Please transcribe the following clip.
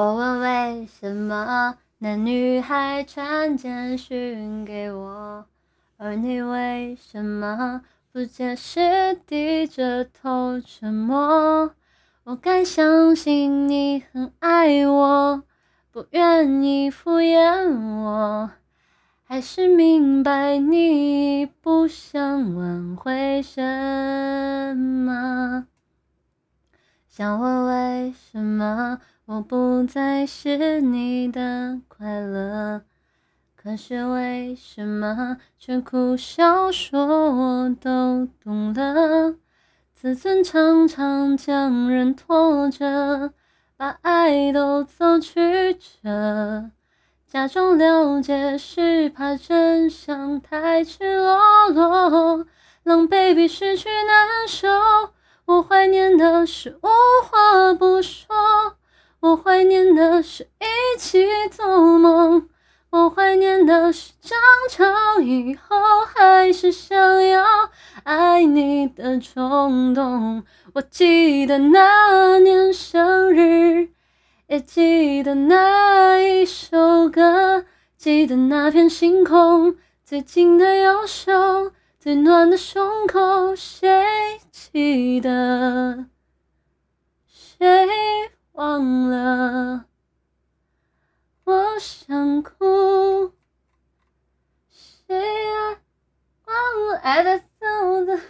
我问为什么那女孩传简讯给我，而你为什么不解释，低着头沉默？我该相信你很爱我，不愿意敷衍我，还是明白你不想挽回什么？想问为什么？我不再是你的快乐，可是为什么却苦笑说我都懂了？自尊常常将人拖着，把爱都走曲折，假装了解是怕真相太赤裸裸，狼狈比失去难受。我怀念的是无话不说。我怀念的是一起做梦，我怀念的是争吵以后还是想要爱你的冲动。我记得那年生日，也记得那一首歌，记得那片星空，最紧的右手，最暖的胸口，谁记忘了，我想哭。谁啊？忘了爱的走的。